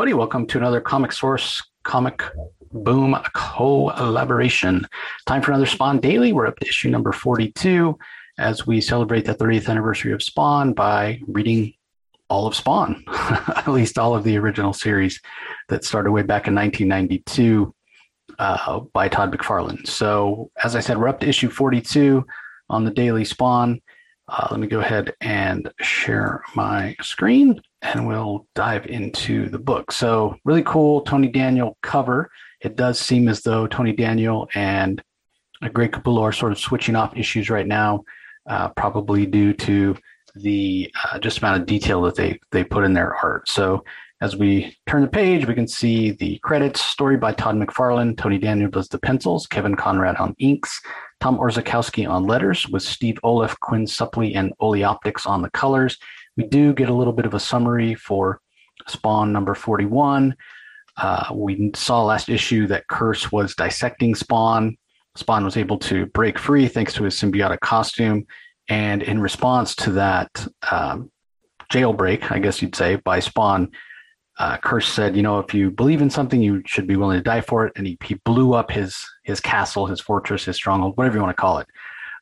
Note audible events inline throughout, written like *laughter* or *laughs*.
Everybody. Welcome to another Comic Source Comic Boom collaboration. Time for another Spawn Daily. We're up to issue number 42 as we celebrate the 30th anniversary of Spawn by reading all of Spawn, *laughs* at least all of the original series that started way back in 1992 uh, by Todd McFarlane. So, as I said, we're up to issue 42 on the Daily Spawn. Uh, let me go ahead and share my screen and we'll dive into the book. So, really cool Tony Daniel cover. It does seem as though Tony Daniel and Greg Capullo are sort of switching off issues right now, uh, probably due to the uh, just amount of detail that they they put in their art. So, as we turn the page, we can see the credits. Story by Todd McFarlane. Tony Daniel does the pencils. Kevin Conrad on inks. Tom Orzechowski on letters, with Steve Oliff, Quinn Supplee, and Olyoptics on the colors. We do get a little bit of a summary for Spawn number 41. Uh, we saw last issue that Curse was dissecting Spawn. Spawn was able to break free thanks to his symbiotic costume. And in response to that um, jailbreak, I guess you'd say, by Spawn, uh, Curse said, you know, if you believe in something, you should be willing to die for it. And he, he blew up his his castle, his fortress, his stronghold, whatever you want to call it.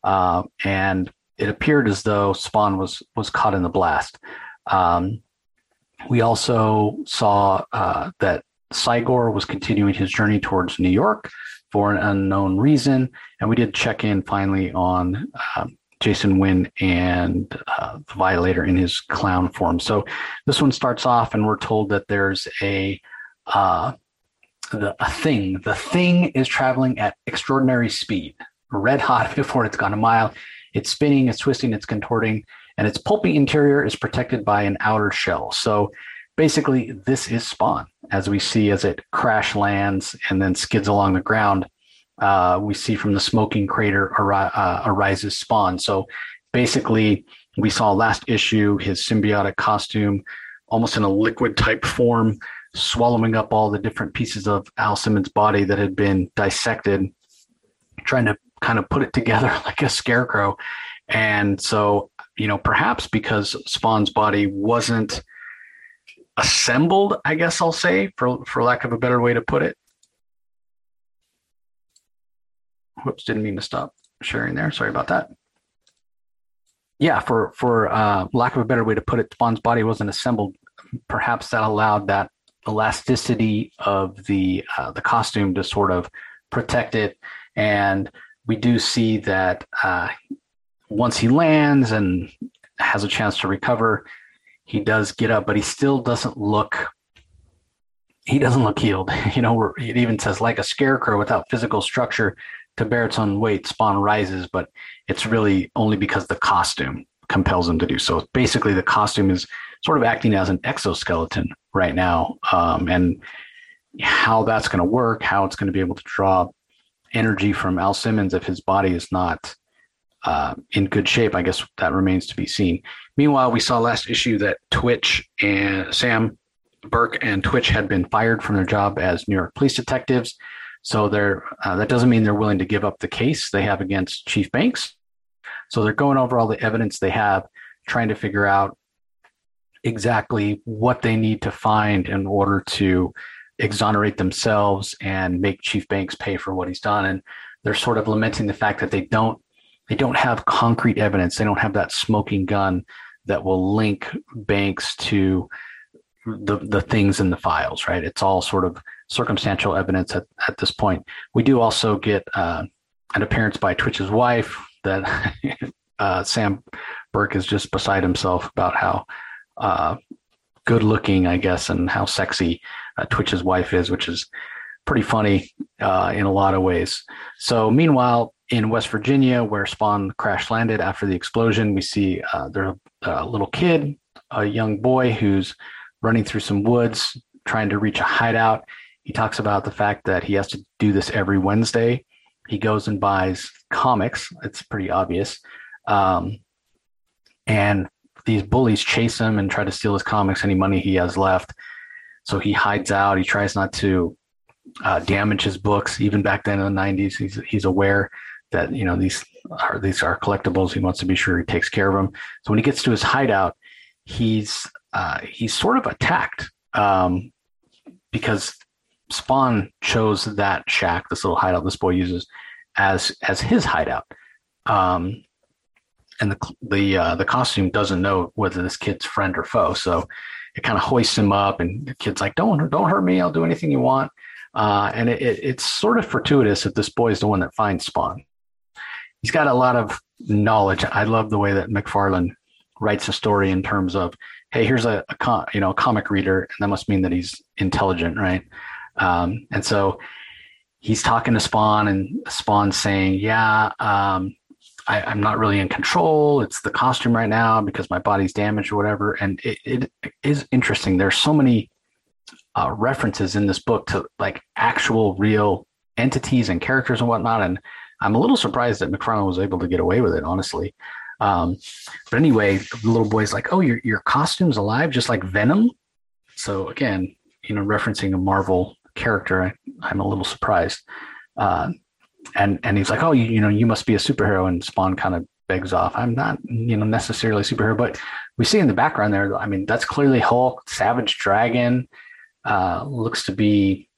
Uh, and it appeared as though Spawn was was caught in the blast. Um, we also saw uh, that Cygor was continuing his journey towards New York for an unknown reason, and we did check in finally on um, Jason Wynn and uh, the Violator in his clown form. So this one starts off, and we're told that there's a uh, the, a thing. The thing is traveling at extraordinary speed, red hot *laughs* before it's gone a mile. It's spinning, it's twisting, it's contorting, and its pulpy interior is protected by an outer shell. So basically, this is Spawn, as we see as it crash lands and then skids along the ground uh, we see from the smoking crater ar- uh, arises spawn. So basically, we saw last issue his symbiotic costume almost in a liquid type form, swallowing up all the different pieces of Al Simmons' body that had been dissected, trying to kind of put it together *laughs* like a scarecrow. And so, you know, perhaps because Spawn's body wasn't assembled, I guess I'll say, for for lack of a better way to put it, whoops, didn't mean to stop sharing there. Sorry about that. Yeah, for for uh, lack of a better way to put it, Spawn's body wasn't assembled. Perhaps that allowed that elasticity of the uh, the costume to sort of protect it. And we do see that uh, once he lands and has a chance to recover, he does get up, but he still doesn't look. He doesn't look healed. *laughs* You know, it even says like a scarecrow without physical structure to bear its own weight, Spawn rises, but it's really only because the costume compels him to do so. Basically, the costume is sort of acting as an exoskeleton right now, um, and how that's going to work, how it's going to be able to draw energy from Al Simmons if his body is not uh, in good shape, I guess that remains to be seen. Meanwhile, we saw last issue that Twitch and Sam Burke and Twitch had been fired from their job as New York police detectives. So they're uh, that doesn't mean they're willing to give up the case they have against Chief Banks. So they're going over all the evidence they have, trying to figure out exactly what they need to find in order to exonerate themselves and make Chief Banks pay for what he's done. And they're sort of lamenting the fact that they don't they don't have concrete evidence. They don't have that smoking gun that will link Banks to the the things in the files. Right? It's all sort of circumstantial evidence at, at this point. We do also get uh, an appearance by Twitch's wife that *laughs* uh, Sam Burke is just beside himself about how uh, good looking, I guess, and how sexy uh, Twitch's wife is, which is pretty funny uh, in a lot of ways. So, meanwhile, in West Virginia, where Spawn crash landed after the explosion, we see uh, there's a, a little kid, a young boy who's running through some woods trying to reach a hideout he talks about the fact that he has to do this every Wednesday. He goes and buys comics. It's pretty obvious. Um, and these bullies chase him and try to steal his comics, any money he has left. So he hides out. He tries not to uh, damage his books. Even back then in the 90s, he's, he's aware that, you know, these are, these are collectibles. He wants to be sure he takes care of them. So when he gets to his hideout, he's, uh, he's sort of attacked um, because Spawn chose that shack, this little hideout this boy uses, as as his hideout. Um, and the the uh, the costume doesn't know whether this kid's friend or foe, so it kind of hoists him up, and the kid's like, "Don't don't hurt me. I'll do anything you want." Uh, and it, it, it's sort of fortuitous that this boy is the one that finds Spawn. He's got a lot of knowledge. I love the way that McFarlane writes a story in terms of, hey, here's a, a you know a comic reader, and that must mean that he's intelligent, right? Um, and so he's talking to Spawn, and Spawn saying, "Yeah, um, I, am not really in control. It's the costume right now because my body's damaged or whatever." And it, it is interesting. There's so many uh, references in this book to like actual real entities and characters and whatnot, and I'm a little surprised that McFarlane was able to get away with it, honestly. Um, but anyway, the little boy's like, "Oh, your your costume's alive, just like Venom." So again, you know, referencing a Marvel character, I, am a little surprised. Uh, and and he's like, "Oh, you you know, you must be a superhero." And Spawn kind of begs off. I'm not, you know, necessarily superhero, but we see in the background there. I mean, that's clearly Hulk, Savage Dragon. Uh, looks to be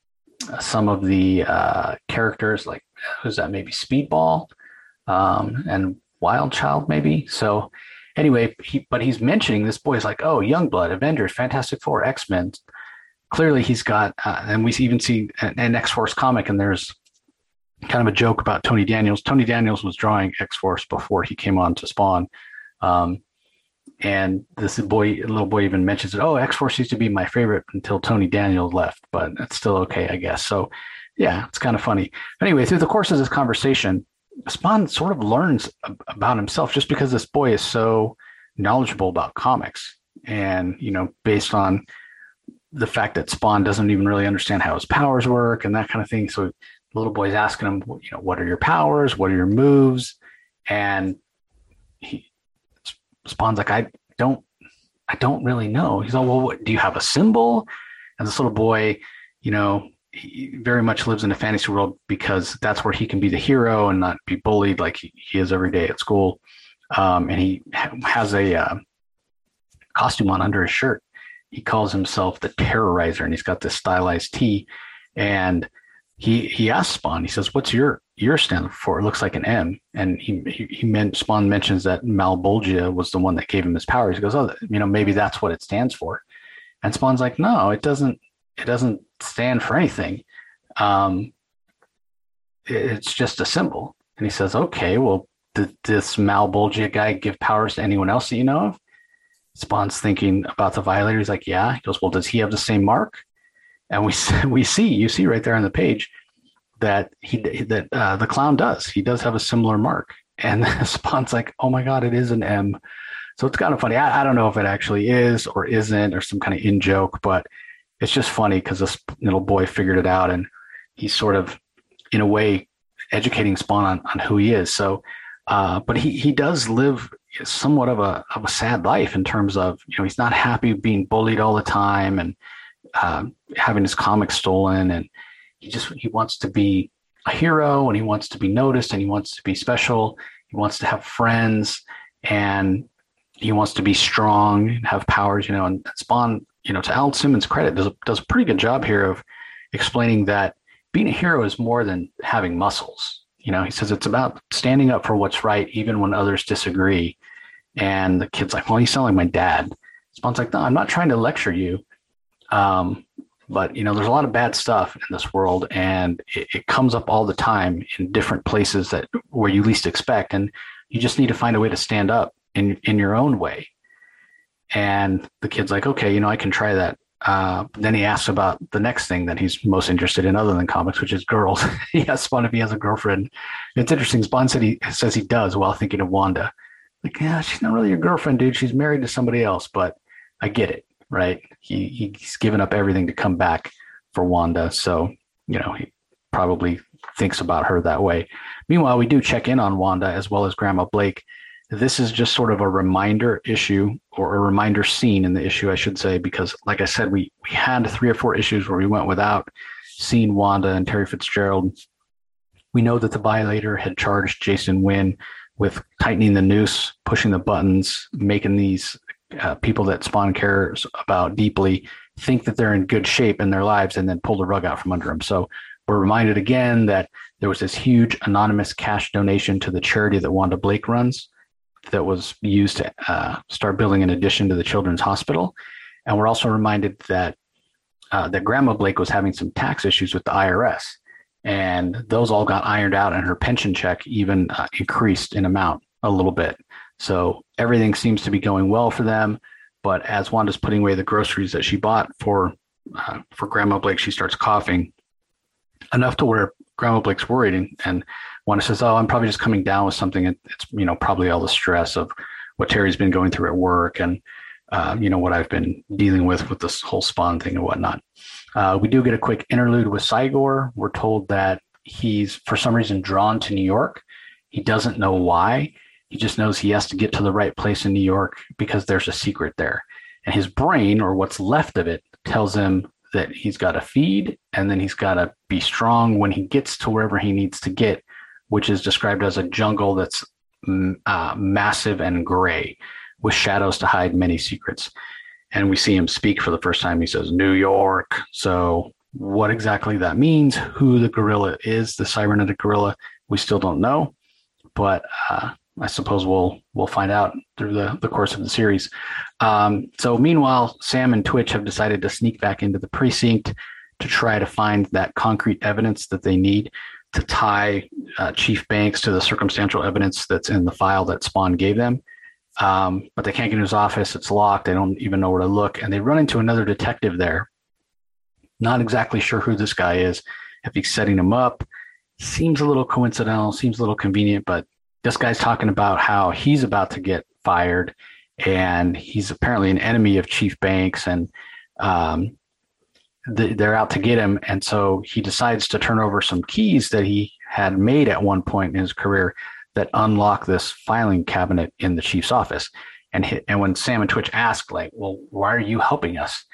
some of the uh, characters like who's that? Maybe Speedball um, and Wild Child, maybe. So anyway, he, but he's mentioning this boy is like, oh, Youngblood, Avengers, Fantastic Four, X Men. Clearly, he's got, uh, and we even see an, an X Force comic, and there's kind of a joke about Tony Daniels. Tony Daniels was drawing X Force before he came on to Spawn. Um, and this boy, little boy, even mentions it. Oh, X Force used to be my favorite until Tony Daniels left, but it's still okay, I guess. So, yeah, it's kind of funny. Anyway, through the course of this conversation, Spawn sort of learns about himself just because this boy is so knowledgeable about comics, and you know, based on the fact that Spawn doesn't even really understand how his powers work and that kind of thing. So, the little boy's asking him, you know, what are your powers? What are your moves? And he Spawn's like, I don't, I don't really know. He's like, well, what, do you have a symbol? And this little boy, you know, he very much lives in a fantasy world because that's where he can be the hero and not be bullied like he, he is every day at school. Um, and he ha- has a uh, costume on under his shirt. He calls himself the Terrorizer, and he's got this stylized T. And he he asks Spawn. He says, "What's your your stand for?" It looks like an M. And he he, he meant, Spawn mentions that Malebolgia was the one that gave him his powers. He goes, "Oh, you know, maybe that's what it stands for." And Spawn's like, "No, it doesn't. It doesn't stand for anything. Um, it, it's just a symbol." And he says, "Okay, well, did this Malebolgia guy give powers to anyone else that you know of?" Spawn's thinking about the Violator. He's like, "Yeah." He goes, "Well, does he have the same mark?" And we *laughs* we see you see right there on the page that he that uh, the clown does. He does have a similar mark, and *laughs* Spawn's like, "Oh my god, it is an M." So it's kind of funny. I, I don't know if it actually is or isn't, or some kind of in joke, but it's just funny because this little boy figured it out, and he's sort of, in a way, educating Spawn on, on who he is. So, uh, but he he does live somewhat of a of a sad life in terms of you know he's not happy being bullied all the time and uh, having his comic stolen, and he just he wants to be a hero, and he wants to be noticed, and he wants to be special. He wants to have friends, and he wants to be strong and have powers. You know, and Spawn, you know, to Al Simmons' credit, does a, does a pretty good job here of explaining that being a hero is more than having muscles. You know, he says it's about standing up for what's right, even when others disagree. And the kid's like, "Well, you sound like my dad." Spawn's like, "No, I'm not trying to lecture you. Um, but you know, there's a lot of bad stuff in this world, and it, it, comes up all the time in different places that where you least expect, and you just need to find a way to stand up in in your own way. And the kid's like, okay, you know, I can try that. Uh, then he asks about the next thing that he's most interested in, other than comics, which is girls. *laughs* he asks Spawn if he has a girlfriend. It's interesting. Spawn said he says he does while thinking of Wanda. Like, yeah, she's not really your girlfriend, dude. She's married to somebody else, but I get it right? He he's given up everything to come back for Wanda, so you know he probably thinks about her that way. Meanwhile, we do check in on Wanda as well as Grandma Blake. This is just sort of a reminder issue or a reminder scene in the issue, I should say, because like I said, we we had three or four issues where we went without seeing Wanda and Terry Fitzgerald. We know that the Violator had charged Jason Wynn with tightening the noose, pushing the buttons, making these uh, people that Spawn cares about deeply think that they're in good shape in their lives and then pull the rug out from under them. So we're reminded again that there was this huge anonymous cash donation to the charity that Wanda Blake runs that was used to uh, start building an addition to the children's hospital. And we're also reminded that uh, that Grandma Blake was having some tax issues with the IRS, and those all got ironed out, and her pension check even uh, increased in amount a little bit. So everything seems to be going well for them. But as Wanda's putting away the groceries that she bought for uh, for Grandma Blake, she starts coughing enough to where Grandma Blake's worried, and, and Wanda says, "Oh, I'm probably just coming down with something. It's you know probably all the stress of what Terry's been going through at work, and uh, you know what I've been dealing with with this whole spawn thing and whatnot." Uh, we do get a quick interlude with Cygor. We're told that he's for some reason drawn to New York. He doesn't know why. He just knows he has to get to the right place in New York because there's a secret there. And his brain, or what's left of it, tells him that he's got to feed and then he's got to be strong when he gets to wherever he needs to get, which is described as a jungle that's mm, uh, massive and gray with shadows to hide many secrets. And we see him speak for the first time. He says, New York. So, what exactly that means, who the gorilla is, the cybernetic gorilla, we still don't know. But uh, I suppose we'll we'll find out through the, the course of the series. Um, so meanwhile, Sam and Twitch have decided to sneak back into the precinct to try to find that concrete evidence that they need to tie uh, Chief Banks to the circumstantial evidence that's in the file that Spawn gave them. Um, but they can't get in his office; it's locked. They don't even know where to look, and they run into another detective there. Not exactly sure who this guy is. If he's setting him up, seems a little coincidental, seems a little convenient, but this guy's talking about how he's about to get fired and he's apparently an enemy of Chief Banks and um, they're out to get him. And so he decides to turn over some keys that he had made at one point in his career that unlock this filing cabinet in the chief's office. And he, and when Sam and Twitch ask, like, well, why are you helping us?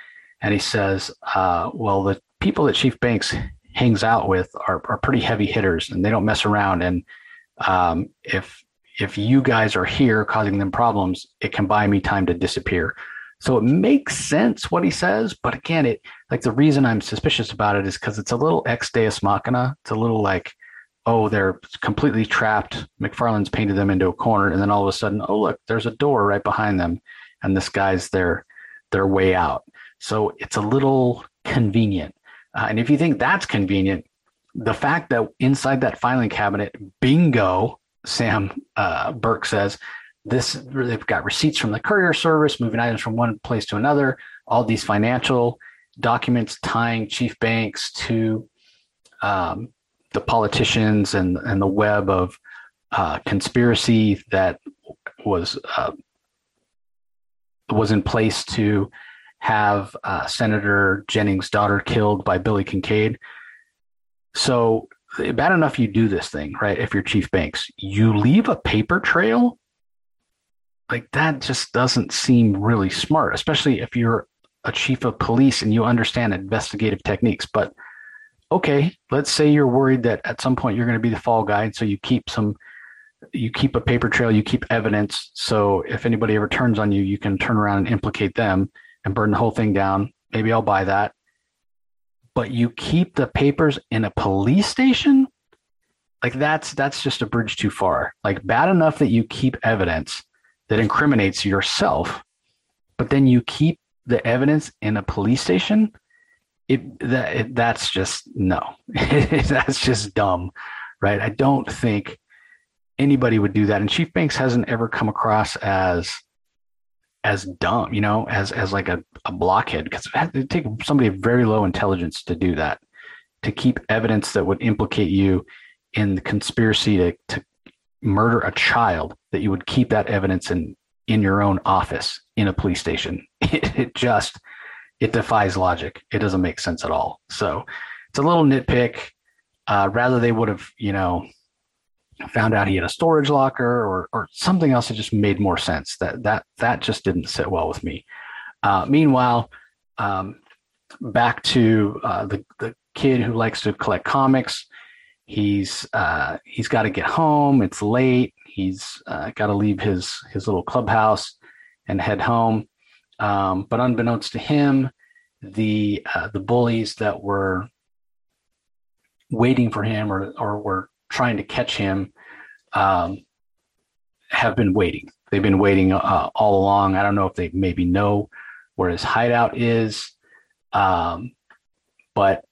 And he says, uh, well, the people that Chief Banks hangs out with are, are pretty heavy hitters and they don't mess around. And um, if if you guys are here causing them problems, it can buy me time to disappear. So it makes sense what he says, but again, it like the reason I'm suspicious about it is because it's a little ex deus machina. It's a little like, oh, they're completely trapped. McFarlane's painted them into a corner, and then all of a sudden, oh look, there's a door right behind them, and this guy's their their way out. So it's a little convenient. Uh, and if you think that's convenient, the fact that inside that filing cabinet, bingo, Sam uh, Burke says, this they've got receipts from the courier service, moving items from one place to another, all these financial documents tying Chief Banks to um, the politicians and, and the web of uh, conspiracy that was uh, was in place to have uh, Senator Jennings' daughter killed by Billy Kincaid. So bad enough you do this thing, right? If you're Chief Banks, you leave a paper trail. Like that just doesn't seem really smart, especially if you're a chief of police and you understand investigative techniques. But okay, let's say you're worried that at some point you're going to be the fall guy, so you keep some, you keep a paper trail, you keep evidence. So if anybody ever turns on you, you can turn around and implicate them and burn the whole thing down. Maybe I'll buy that but you keep the papers in a police station? Like that's that's just a bridge too far. Like bad enough that you keep evidence that incriminates yourself but then you keep the evidence in a police station? It that it, that's just no. *laughs* That's just dumb right? I don't think anybody would do that. And chief banks hasn't ever come across as as dumb, you know, as as like a, a blockhead because it would take somebody of very low intelligence to do that, to keep evidence that would implicate you in the conspiracy to, to murder a child, that you would keep that evidence in in your own office in a police station. *laughs* It, it just it defies logic. It doesn't make sense at all. So it's a little nitpick. Uh, rather, they would have, you know, found out he had a storage locker or or something else that just made more sense. That that that just didn't sit well with me. Uh, meanwhile, um, back to uh, the the kid who likes to collect comics. He's uh, he's got to get home. It's late. He's uh, got to leave his his little clubhouse and head home. Um, but unbeknownst to him, the uh, the bullies that were waiting for him or or were trying to catch him um, have been waiting. They've been waiting uh, all along. I don't know if they maybe know where his hideout is, um, but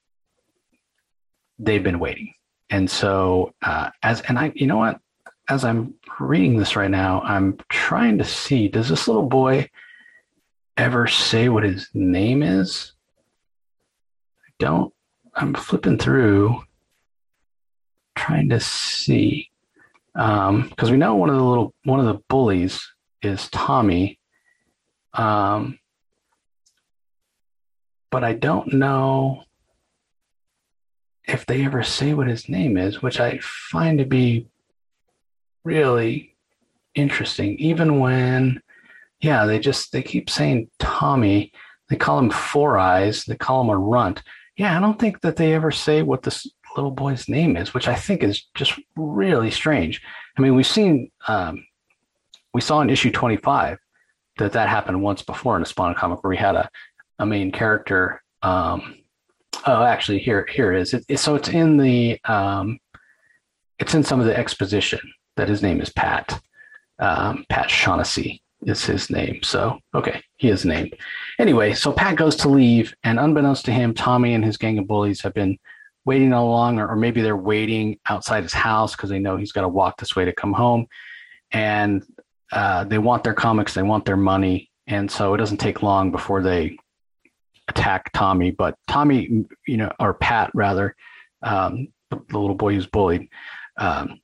they've been waiting. And so, uh, as and I, you know what, as I'm reading this right now, I'm trying to see does this little boy ever say what his name is? I don't. I'm flipping through, trying to see because um, we know one of the little one of the bullies is Tommy, um, but I don't know if they ever say what his name is, which I find to be really interesting. Even when, yeah, they just they keep saying Tommy. They call him Four Eyes. They call him a runt. Yeah, I don't think that they ever say what this little boy's name is, which I think is just really strange. I mean, we've seen, um, we saw in issue 25 that that happened once before in a Spawn comic where we had a, a main character. Um, oh, actually, here here it is. It, it, so it's in the um, it's in some of the exposition that his name is Pat. Um, Pat Shaughnessy is his name. So okay, he is named. Anyway, so Pat goes to leave, and unbeknownst to him, Tommy and his gang of bullies have been waiting along, or, or maybe they're waiting outside his house because they know he's got to walk this way to come home. And uh, they want their comics, they want their money. And so it doesn't take long before they attack Tommy. But Tommy, you know, or Pat rather, um, the, the, little boy who's bullied, um,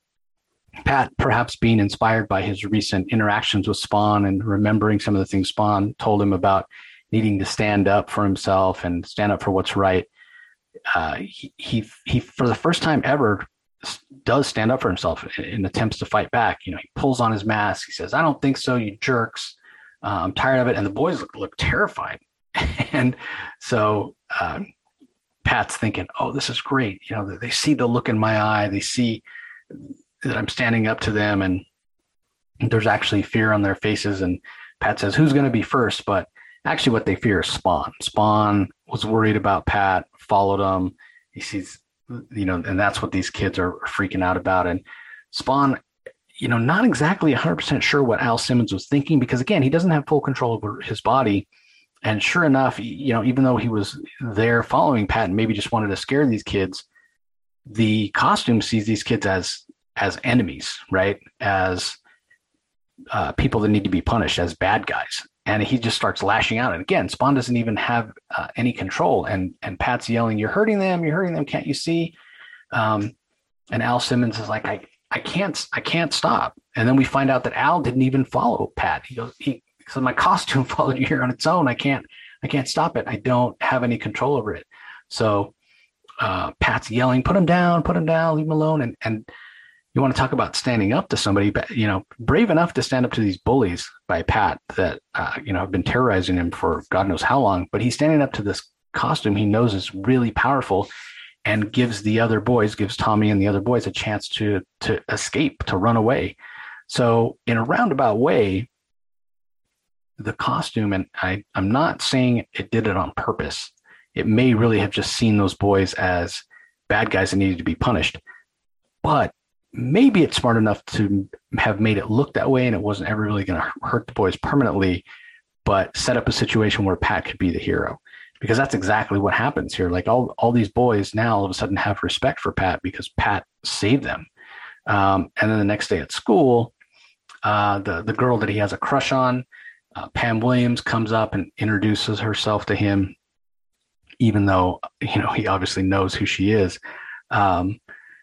Pat, perhaps being inspired by his recent interactions with Spawn and remembering some of the things Spawn told him about needing to stand up for himself and stand up for what's right, uh, he, he, he, for the first time ever, does stand up for himself in, in, attempts to fight back. You know, he pulls on his mask. He says, "I don't think so, you jerks. Uh, I'm tired of it." And the boys look, look terrified. *laughs* and so uh, Pat's thinking, "Oh, this is great." You know, they see the look in my eye. They see that I'm standing up to them, and there's actually fear on their faces. And Pat says, "Who's going to be first? But actually, what they fear is Spawn. Spawn was worried about Pat followed him. He sees, you know, and that's what these kids are freaking out about. And Spawn, you know, not exactly 100% sure what Al Simmons was thinking because, again, he doesn't have full control over his body. And sure enough, you know, even though he was there following Pat and maybe just wanted to scare these kids, the costume sees these kids as as enemies, right? As uh, people that need to be punished, as bad guys and he just starts lashing out. And again, Spawn doesn't even have uh, any control. And and Pat's yelling, "You're hurting them! You're hurting them! Can't you see?" Um, and Al Simmons is like, "I I can't I can't stop." And then we find out that Al didn't even follow Pat. He goes, "He said my *laughs* costume followed you here on its own. I can't I can't stop it. I don't have any control over it." So uh, Pat's yelling, "Put him down! Put him down! Leave him alone!" And and you want to talk about standing up to somebody, you know, brave enough to stand up to these bullies by Pat that uh, you know have been terrorizing him for God knows how long. But he's standing up to this costume he knows is really powerful, and gives the other boys, gives Tommy and the other boys a chance to to escape, to run away. So in a roundabout way, the costume, and I, I'm not saying it did it on purpose. It may really have just seen those boys as bad guys that needed to be punished. But maybe it's smart enough to have made it look that way and it wasn't ever really going to hurt the boys permanently, but set up a situation where Pat could be the hero. Because that's exactly what happens here. Like all, all these boys now all of a sudden have respect for Pat because Pat saved them. Um, and then the next day at school, uh, the, the girl that he has a crush on, uh, Pam Williams, comes up and introduces herself to him, even though, you know, he obviously knows who she is. Um,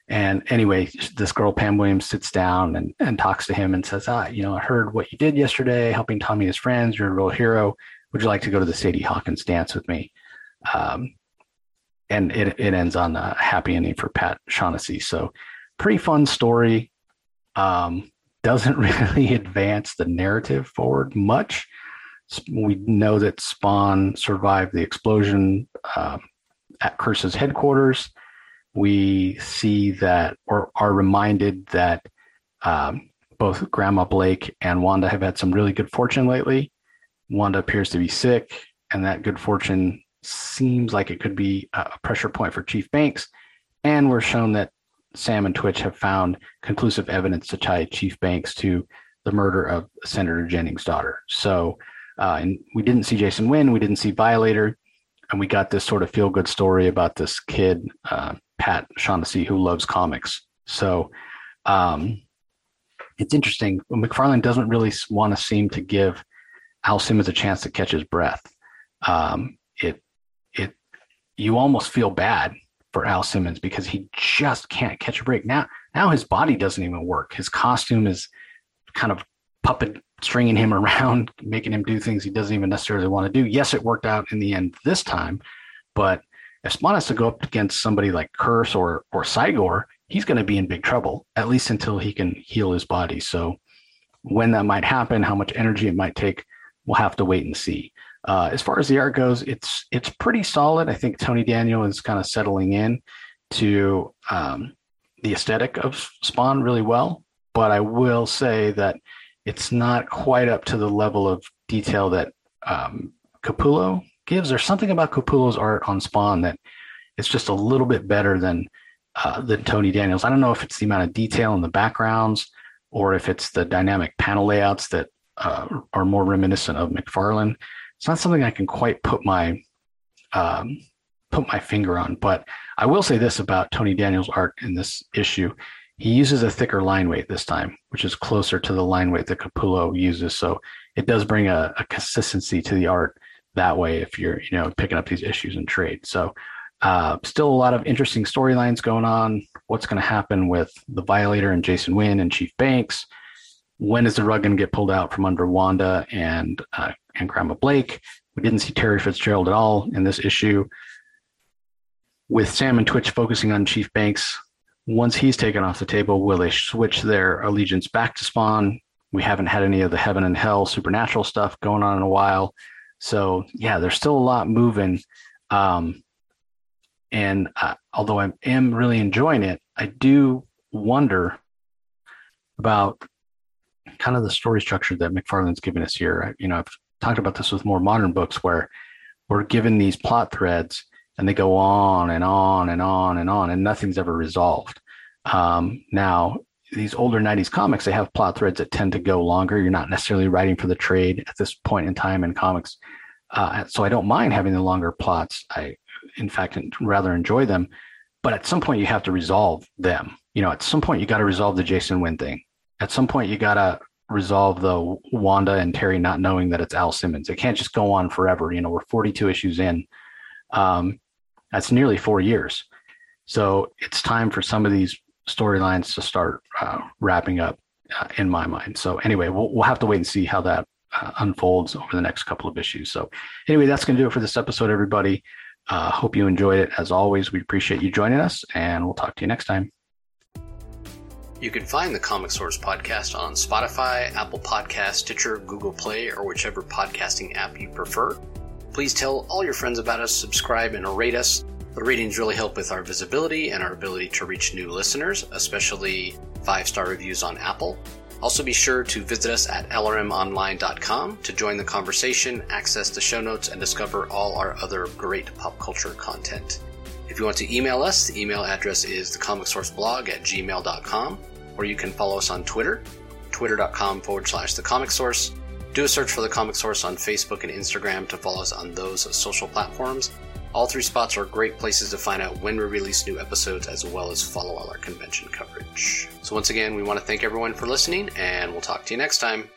and anyway, this girl, Pam Williams, sits down and, and talks to him and says, Ah, you know, I heard what you did yesterday, helping Tommy and his friends. You're a real hero. Would you like to go to the Sadie Hawkins dance with me? Um, and it, it ends on a happy ending for Pat Shaughnessy. So, pretty fun story. Um, doesn't *laughs* really advance the narrative forward much. We know that Spawn survived the explosion uh, at Curse's headquarters we see that or are reminded that um, both Grandma Blake and Wanda have had some really good fortune lately. Wanda appears to be sick, and that good fortune seems like it could be a pressure point for Chief Banks. And we're shown that Sam and Twitch have found conclusive evidence to tie Chief Banks to the murder of Senator Jennings' daughter. So, uh, and we didn't see Jason Wynn, we didn't see Violator, and we got this sort of feel good story about this kid, uh, Pat Shaughnessy, who loves comics. So, um, it's interesting. McFarlane doesn't really want to seem to give Al Simmons a chance to catch his breath. Um, it, it, you almost feel bad for Al Simmons because he just can't catch a break. Now, now his body doesn't even work. His costume is kind of puppet stringing him *laughs* around, making him do things he doesn't even necessarily want to do. Yes, it worked out in the end this time, but if Spawn has to go up against somebody like Curse or or Cygor, he's going to be in big trouble at least until he can heal his body. So when that might happen, how much energy it might take, we'll have to wait and see. Uh, as far as the art goes, it's it's pretty solid. I think Tony Daniel is kind of settling in to um, the aesthetic of Spawn really well. But I will say that it's not quite up to the level of detail that um, Capullo gives. There's something about Capullo's art on Spawn that it's just a little bit better than uh, than Tony Daniels. I don't know if it's the amount of detail in the backgrounds or if it's the dynamic panel layouts that uh, are more reminiscent of McFarlane it's not something I can quite put my um, put my finger on. But I will say this about Tony Daniels' art in this issue: he uses a thicker line weight this time, which is closer to the line weight that Capullo uses. So it does bring a, a consistency to the art that way if you're you know picking up these issues in trade. So uh, still a lot of interesting storylines going on. What's going to happen with the Violator and Jason Wynn and Chief Banks? When is the rug going to get pulled out from under Wanda and uh, and Grandma Blake. We didn't see Terry Fitzgerald at all in this issue. With Sam and Twitch focusing on Chief Banks, once he's taken off the table, will they switch their allegiance back to Spawn? We haven't had any of the heaven and hell supernatural stuff going on in a while. So, yeah, there's still a lot moving. Um, and uh, although I am really enjoying it, I do wonder about kind of the story structure that McFarlane's given us here. You know, I've talked about this with more modern books where we're given these plot threads and they go on and on and on and on and nothing's ever resolved. Um, now, these older 90s comics, they have plot threads that tend to go longer. You're not necessarily writing for the trade at this point in time in comics. Uh, so I don't mind having the longer plots. I, in fact, rather enjoy them. But at some point, you have to resolve them. You know, at some point, you got to resolve the Jason Wynn thing. At some point, you got to resolve the Wanda and Terry not knowing that it's Al Simmons. It can't just go on forever. You know, we're 42 issues in. Um, that's nearly four years. So it's time for some of these storylines to start uh, wrapping up uh, in my mind. So anyway, we'll, we'll have to wait and see how that uh, unfolds over the next couple of issues. So anyway, that's going to do it for this episode, everybody. Uh, hope you enjoyed it. As always, we appreciate you joining us, and we'll talk to you next time. You can find the Comic Source podcast on Spotify, Apple Podcast, Stitcher, Google Play, or whichever podcasting app you prefer. Please tell all your friends about us, subscribe, and rate us. The ratings really help with our visibility and our ability to reach new listeners, especially five star reviews on Apple. Also, be sure to visit us at lrmonline.com to join the conversation, access the show notes, and discover all our other great pop culture content. If you want to email us, the email address is thecomicsourceblog at gmail.com, or you can follow us on Twitter, twitter.com forward slash the comic source. Do a search for the comic source on Facebook and Instagram to follow us on those social platforms. All three spots are great places to find out when we release new episodes as well as follow all our convention coverage. So, once again, we want to thank everyone for listening, and we'll talk to you next time.